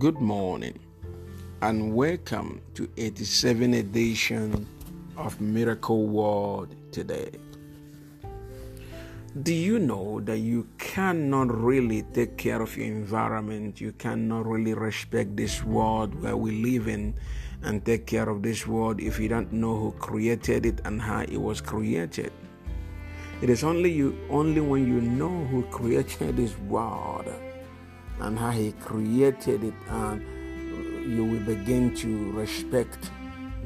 Good morning and welcome to 87 edition of Miracle World today. Do you know that you cannot really take care of your environment? You cannot really respect this world where we live in and take care of this world if you don't know who created it and how it was created. It is only you only when you know who created this world and how He created it, and you will begin to respect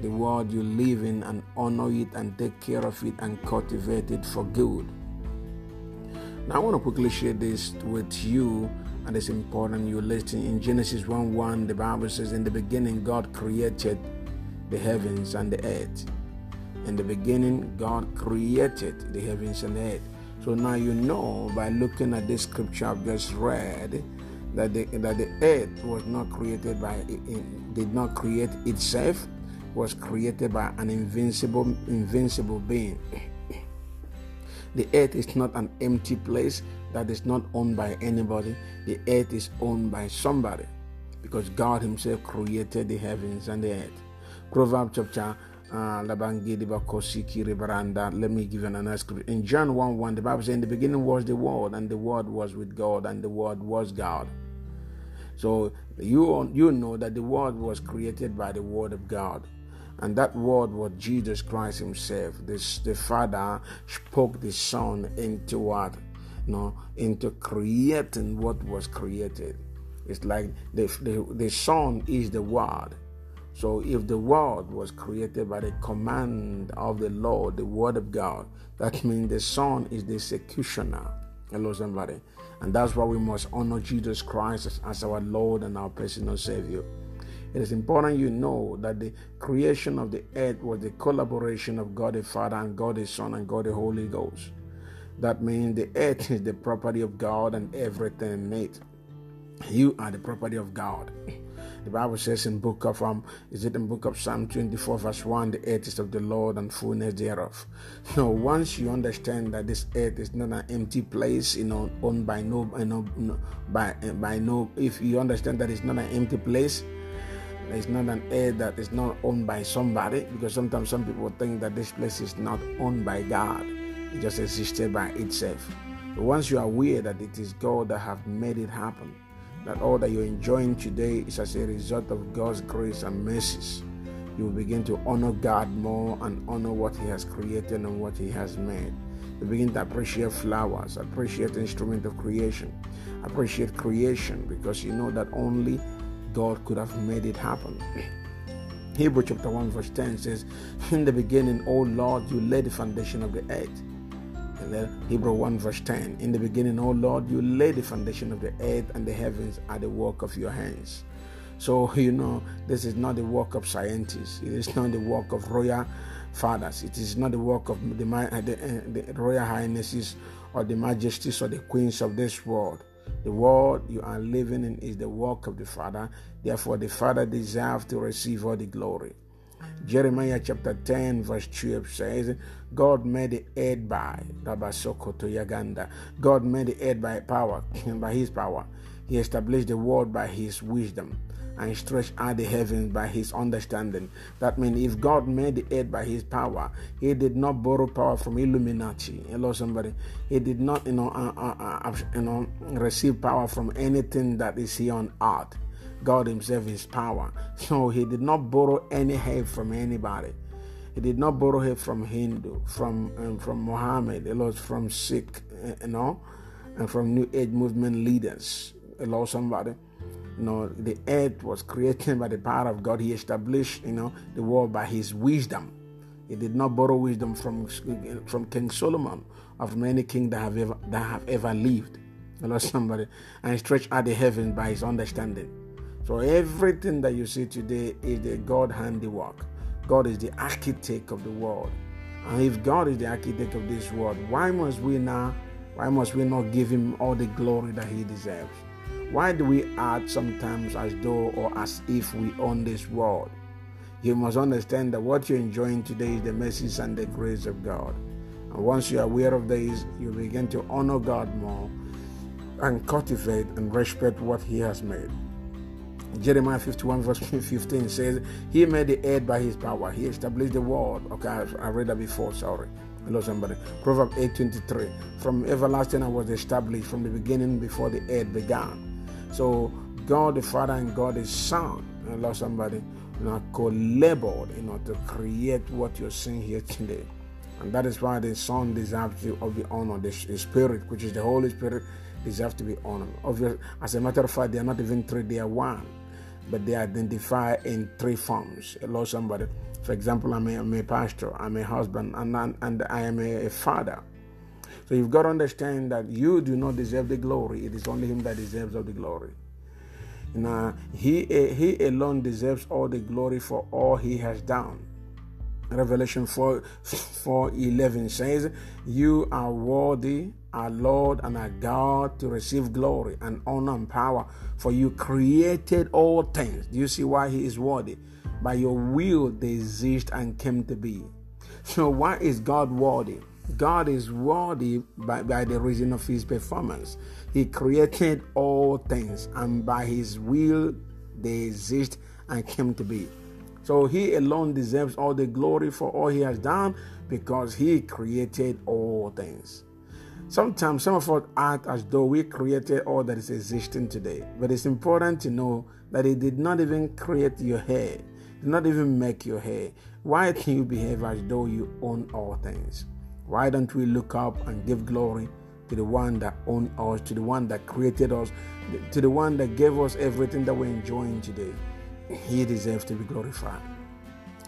the world you live in and honor it and take care of it and cultivate it for good. Now, I want to quickly share this with you, and it's important you listen. In Genesis 1 1, the Bible says, In the beginning, God created the heavens and the earth. In the beginning, God created the heavens and the earth. So now you know by looking at this scripture I've just read that the, that the earth was not created by did not create itself was created by an invincible invincible being the earth is not an empty place that is not owned by anybody the earth is owned by somebody because god himself created the heavens and the earth proverbs chapter uh, let me give you another scripture. In John 1 1, the Bible says, In the beginning was the Word, and the Word was with God, and the Word was God. So you, you know that the Word was created by the Word of God. And that word was Jesus Christ Himself. This, the Father spoke the Son into what? You know, into creating what was created. It's like the, the, the Son is the Word. So if the Word was created by the command of the Lord, the Word of God, that means the Son is the executioner. Hello, somebody. And that's why we must honor Jesus Christ as, as our Lord and our personal Savior. It is important you know that the creation of the earth was the collaboration of God the Father and God the Son and God the Holy Ghost. That means the earth is the property of God and everything in it. You are the property of God. The Bible says in book of um, is it in book of Psalm 24, verse 1, the earth is of the Lord and fullness thereof. Now, once you understand that this earth is not an empty place, you know, owned by no, you know, by by no, if you understand that it's not an empty place, it's not an earth that is not owned by somebody, because sometimes some people think that this place is not owned by God. It just existed by itself. But once you are aware that it is God that have made it happen, that all that you're enjoying today is as a result of God's grace and mercies. You will begin to honor God more and honor what He has created and what He has made. You begin to appreciate flowers, appreciate the instrument of creation, appreciate creation because you know that only God could have made it happen. Hebrew chapter 1 verse 10 says, In the beginning, O Lord, you laid the foundation of the earth and then Hebrew 1 verse 10 In the beginning, O Lord, you laid the foundation of the earth, and the heavens are the work of your hands. So, you know, this is not the work of scientists, it is not the work of royal fathers, it is not the work of the, uh, the, uh, the royal highnesses or the majesties or the queens of this world. The world you are living in is the work of the Father. Therefore, the Father deserves to receive all the glory. Jeremiah chapter 10, verse 12 says, God made the earth by Rabasokoto Yaganda. God made the earth by power, by his power. He established the world by his wisdom and stretched out the heavens by his understanding. That means if God made the earth by his power, he did not borrow power from Illuminati. Hello, somebody. He did not, you know, uh, uh, uh, you know, receive power from anything that is here on earth. God Himself is power. So He did not borrow any help from anybody. He did not borrow help from Hindu, from um, from Muhammad, it was from Sikh, you know, and from New Age movement leaders. Hello, somebody. You know, the earth was created by the power of God. He established, you know, the world by His wisdom. He did not borrow wisdom from from King Solomon or from any king that have ever that have ever lived. Hello, somebody, and he stretched out the heavens by His understanding. So everything that you see today is the God handiwork. God is the architect of the world. And if God is the architect of this world, why must we now, why must we not give him all the glory that he deserves? Why do we act sometimes as though or as if we own this world? You must understand that what you're enjoying today is the mercies and the grace of God. And once you're aware of this, you begin to honor God more and cultivate and respect what He has made. Jeremiah 51 verse 15 says, He made the earth by his power. He established the world. Okay, I read that before, sorry. Hello, somebody. Proverbs 8:23. From everlasting I was established from the beginning before the earth began. So God the Father and God the Son, hello somebody, you know, collaborated you know, to create what you're seeing here today. And that is why the Son deserves to be honored. The Spirit, which is the Holy Spirit, deserves to be honored. Obviously, as a matter of fact, they are not even three, they are one. But they identify in three forms. Hello, somebody. For example, I'm a, I'm a pastor, I'm a husband, and, and I am a, a father. So you've got to understand that you do not deserve the glory. It is only Him that deserves all the glory. Now, he, eh, he alone deserves all the glory for all He has done. Revelation 4, 4 11 says, You are worthy, our Lord and our God, to receive glory and honor and power, for you created all things. Do you see why He is worthy? by your will they exist and came to be. So, why is God worthy? God is worthy by, by the reason of his performance. He created all things, and by his will they exist and came to be. So he alone deserves all the glory for all he has done because he created all things. Sometimes some of us act as though we created all that is existing today, but it's important to know that he did not even create your hair did not even make your hair. Why can you behave as though you own all things? Why don't we look up and give glory to the one that owned us, to the one that created us, to the one that gave us everything that we're enjoying today? He deserves to be glorified.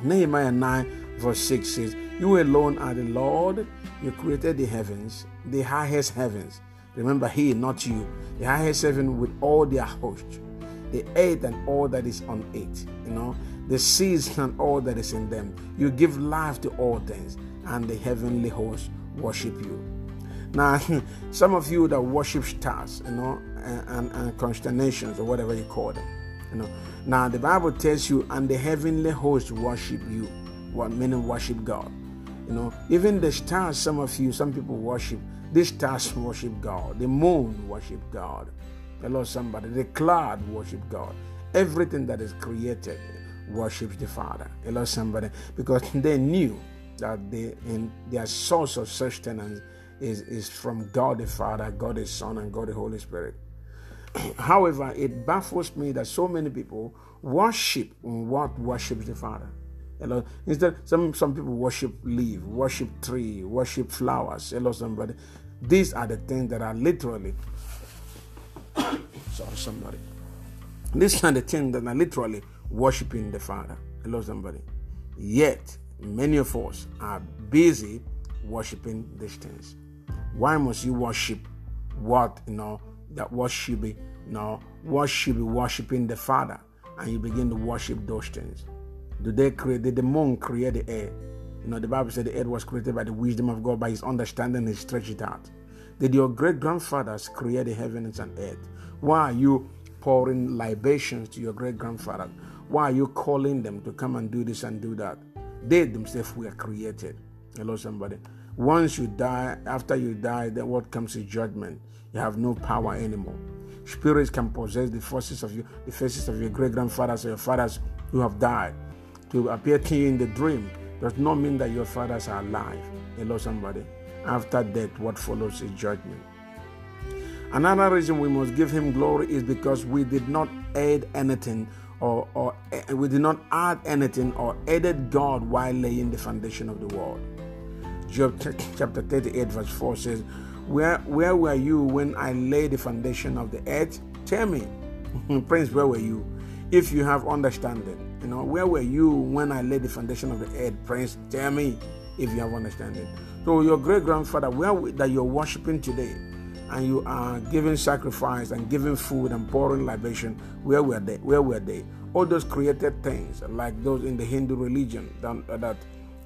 Nehemiah 9, verse 6 says, You alone are the Lord. You created the heavens, the highest heavens. Remember, He, not you. The highest heaven with all their host, the earth and all that is on it. You know, the seas and all that is in them. You give life to all things, and the heavenly hosts worship you. Now, some of you that worship stars, you know, and, and, and constellations or whatever you call them, you know. Now, the Bible tells you, and the heavenly host worship you. What meaning worship God? You know, even the stars, some of you, some people worship. These stars worship God. The moon worship God. Hello, somebody. The cloud worship God. Everything that is created worships the Father. Hello, somebody, because they knew that they, in their source of sustenance is, is from God the Father, God the Son, and God the Holy Spirit. However, it baffles me that so many people worship what worships the Father. Hello. Instead, some some people worship leaf, worship tree, worship flowers. Hello, somebody. These are the things that are literally. sorry, somebody. These are the things that are literally worshiping the Father. Hello, somebody. Yet, many of us are busy worshiping these things. Why must you worship what, you know, that what should be, you know, what should be worshiping the Father and you begin to worship those things? Do they create, did the moon create the air? You know, the Bible said the earth was created by the wisdom of God, by his understanding, he stretched it out. Did your great grandfathers create the heavens and earth? Why are you pouring libations to your great grandfather? Why are you calling them to come and do this and do that? They themselves were created. Hello, somebody. Once you die, after you die, then what comes is judgment. You have no power anymore. Spirits can possess the forces of you, the faces of your great grandfathers or your fathers who have died. To appear to you in the dream does not mean that your fathers are alive. Hello, somebody. After death, what follows is judgment. Another reason we must give him glory is because we did not add anything or, or eh, we did not add anything or added God while laying the foundation of the world. Job chapter 38, verse 4 says, Where where were you when I laid the foundation of the earth? Tell me, Prince, where were you? If you have understanding, you know, where were you when I laid the foundation of the earth? Prince, tell me if you have understanding. So your great grandfather, where that you're worshiping today, and you are giving sacrifice and giving food and pouring libation, where were they? Where were they? All those created things, like those in the Hindu religion, that, that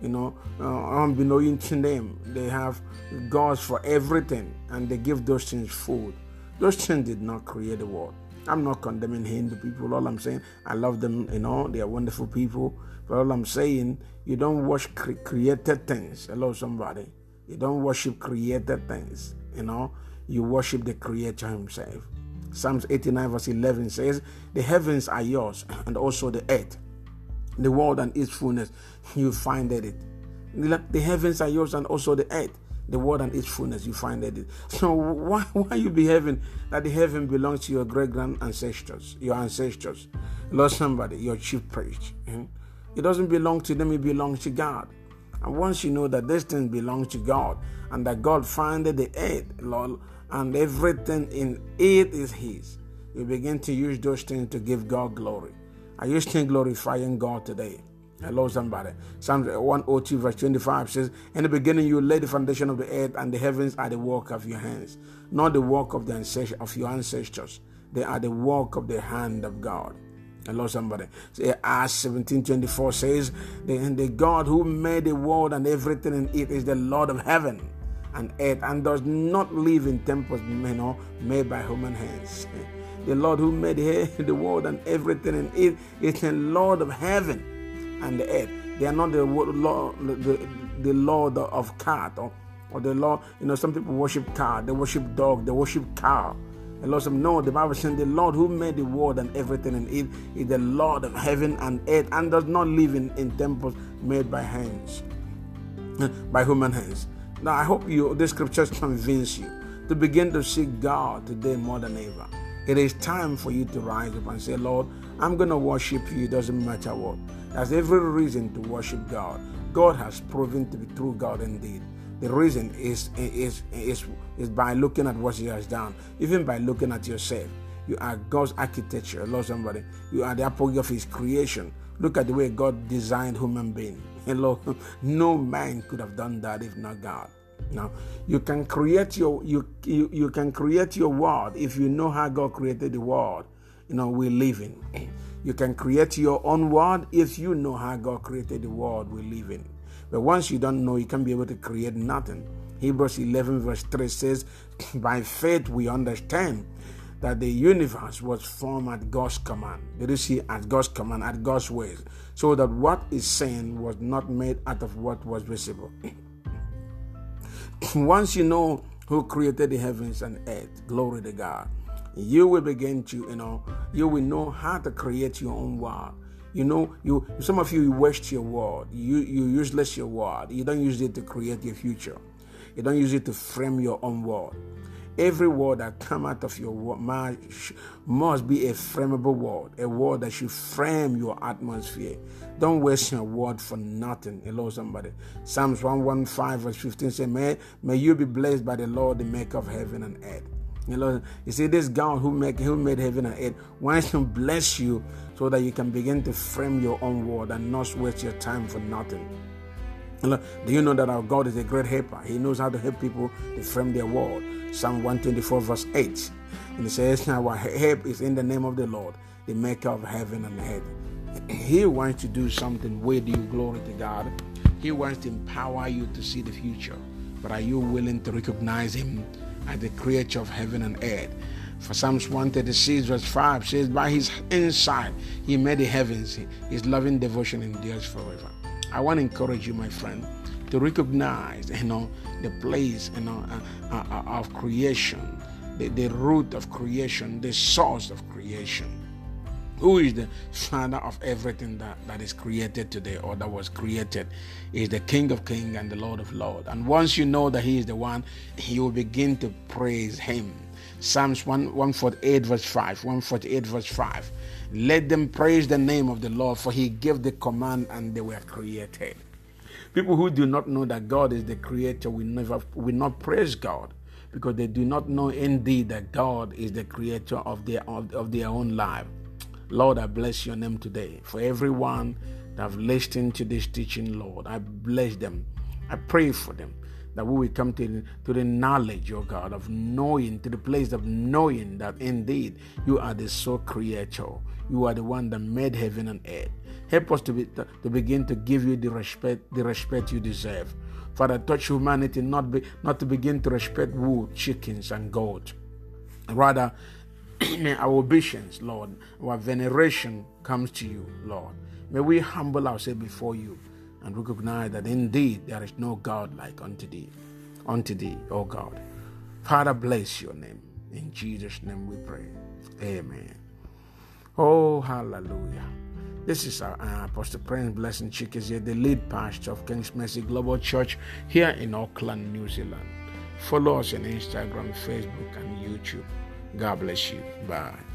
you know, uh, unbeknownst to them, they have gods for everything, and they give those things food. Those things did not create the world. I'm not condemning Hindu people. All I'm saying, I love them. You know, they are wonderful people. But all I'm saying, you don't worship cre- created things. Hello, somebody. You don't worship created things. You know, you worship the Creator Himself. Psalms 89, verse 11 says, The heavens are yours, and also the earth, the world and its fullness. You find it. The heavens are yours, and also the earth, the world and its fullness. You find it. So why why you behaving that the heaven belongs to your great grand ancestors, your ancestors, Lord somebody, your chief priest? Hmm? It doesn't belong to them. It belongs to God. And once you know that this thing belongs to God and that God founded the earth, Lord, and everything in it is His, you begin to use those things to give God glory. Are you still glorifying God today? Hello, somebody. Psalm 102, verse 25 says, In the beginning you laid the foundation of the earth, and the heavens are the work of your hands, not the work of the ancestors, of your ancestors. They are the work of the hand of God. Hello, somebody. Say, Acts 17 24 says, the, the God who made the world and everything in it is the Lord of heaven and earth and does not live in temples you know, made by human hands. The Lord who made the world and everything in it is the Lord of heaven and the earth. They are not the Lord, the, the Lord of cat or, or the Lord. You know, some people worship cat, they worship dog, they worship cow. The Lord said, No, the Bible says the Lord who made the world and everything in it is the Lord of heaven and earth and does not live in, in temples made by hands, by human hands. Now I hope you the scriptures convince you to begin to seek God today more than ever. It is time for you to rise up and say, Lord, I'm gonna worship you, it doesn't matter what. There's every reason to worship God. God has proven to be true God indeed. The reason is, is, is, is by looking at what He has done, even by looking at yourself. You are God's architecture. Lord, somebody. You are the apogee of His creation. Look at the way God designed human being. Hello, no man could have done that if not God. Now, you can create your you, you you can create your world if you know how God created the world. You know we live in. You can create your own world if you know how God created the world we live in. But once you don't know, you can't be able to create nothing. Hebrews 11, verse 3 says, By faith we understand that the universe was formed at God's command. Did you see? At God's command, at God's ways. So that what is seen was not made out of what was visible. Once you know who created the heavens and earth, glory to God, you will begin to, you know, you will know how to create your own world. You know, you some of you, waste your word. You you useless your word. You don't use it to create your future. You don't use it to frame your own word. Every word that come out of your mouth must be a frameable word, a word that should frame your atmosphere. Don't waste your word for nothing. Hello, somebody. Psalms 115, verse 15 says, may, may you be blessed by the Lord, the maker of heaven and earth. You know, you see, this God who make who made heaven and earth wants to bless you so that you can begin to frame your own word and not waste your time for nothing. Do you know that our God is a great helper? He knows how to help people to frame their word. Psalm 124, verse 8. And it says, Our help is in the name of the Lord, the maker of heaven and earth. He wants to do something with you, glory to God. He wants to empower you to see the future. But are you willing to recognize Him as the creator of heaven and earth? For Psalms 136, verse 5 says, By his insight he made the heavens, his loving devotion endures forever. I want to encourage you, my friend, to recognize, you know, the place, you know, uh, uh, uh, of creation, the, the root of creation, the source of creation. Who is the father of everything that, that is created today or that was created? Is the King of Kings and the Lord of Lords. And once you know that He is the one, you will begin to praise Him Psalms 1, 148, verse 5. 148, verse 5. Let them praise the name of the Lord, for he gave the command and they were created. People who do not know that God is the creator will never will not praise God because they do not know indeed that God is the creator of their of, of their own life. Lord, I bless your name today. For everyone that have listened to this teaching, Lord, I bless them. I pray for them that we will come to, to the knowledge, oh God, of knowing, to the place of knowing that indeed you are the sole creator. You are the one that made heaven and earth. Help us to, be, to, begin to give you the respect, the respect you deserve. Father, touch humanity not, be, not to begin to respect wood, chickens, and goats. Rather, may our obeisance, Lord, our veneration comes to you, Lord. May we humble ourselves before you and recognize that indeed there is no God like unto thee, unto thee, O God. Father, bless your name. In Jesus' name we pray. Amen. Oh, hallelujah. This is our uh, Apostle Prince Blessing Chikezie, the lead pastor of King's Mercy Global Church here in Auckland, New Zealand. Follow us on Instagram, Facebook, and YouTube. God bless you. Bye.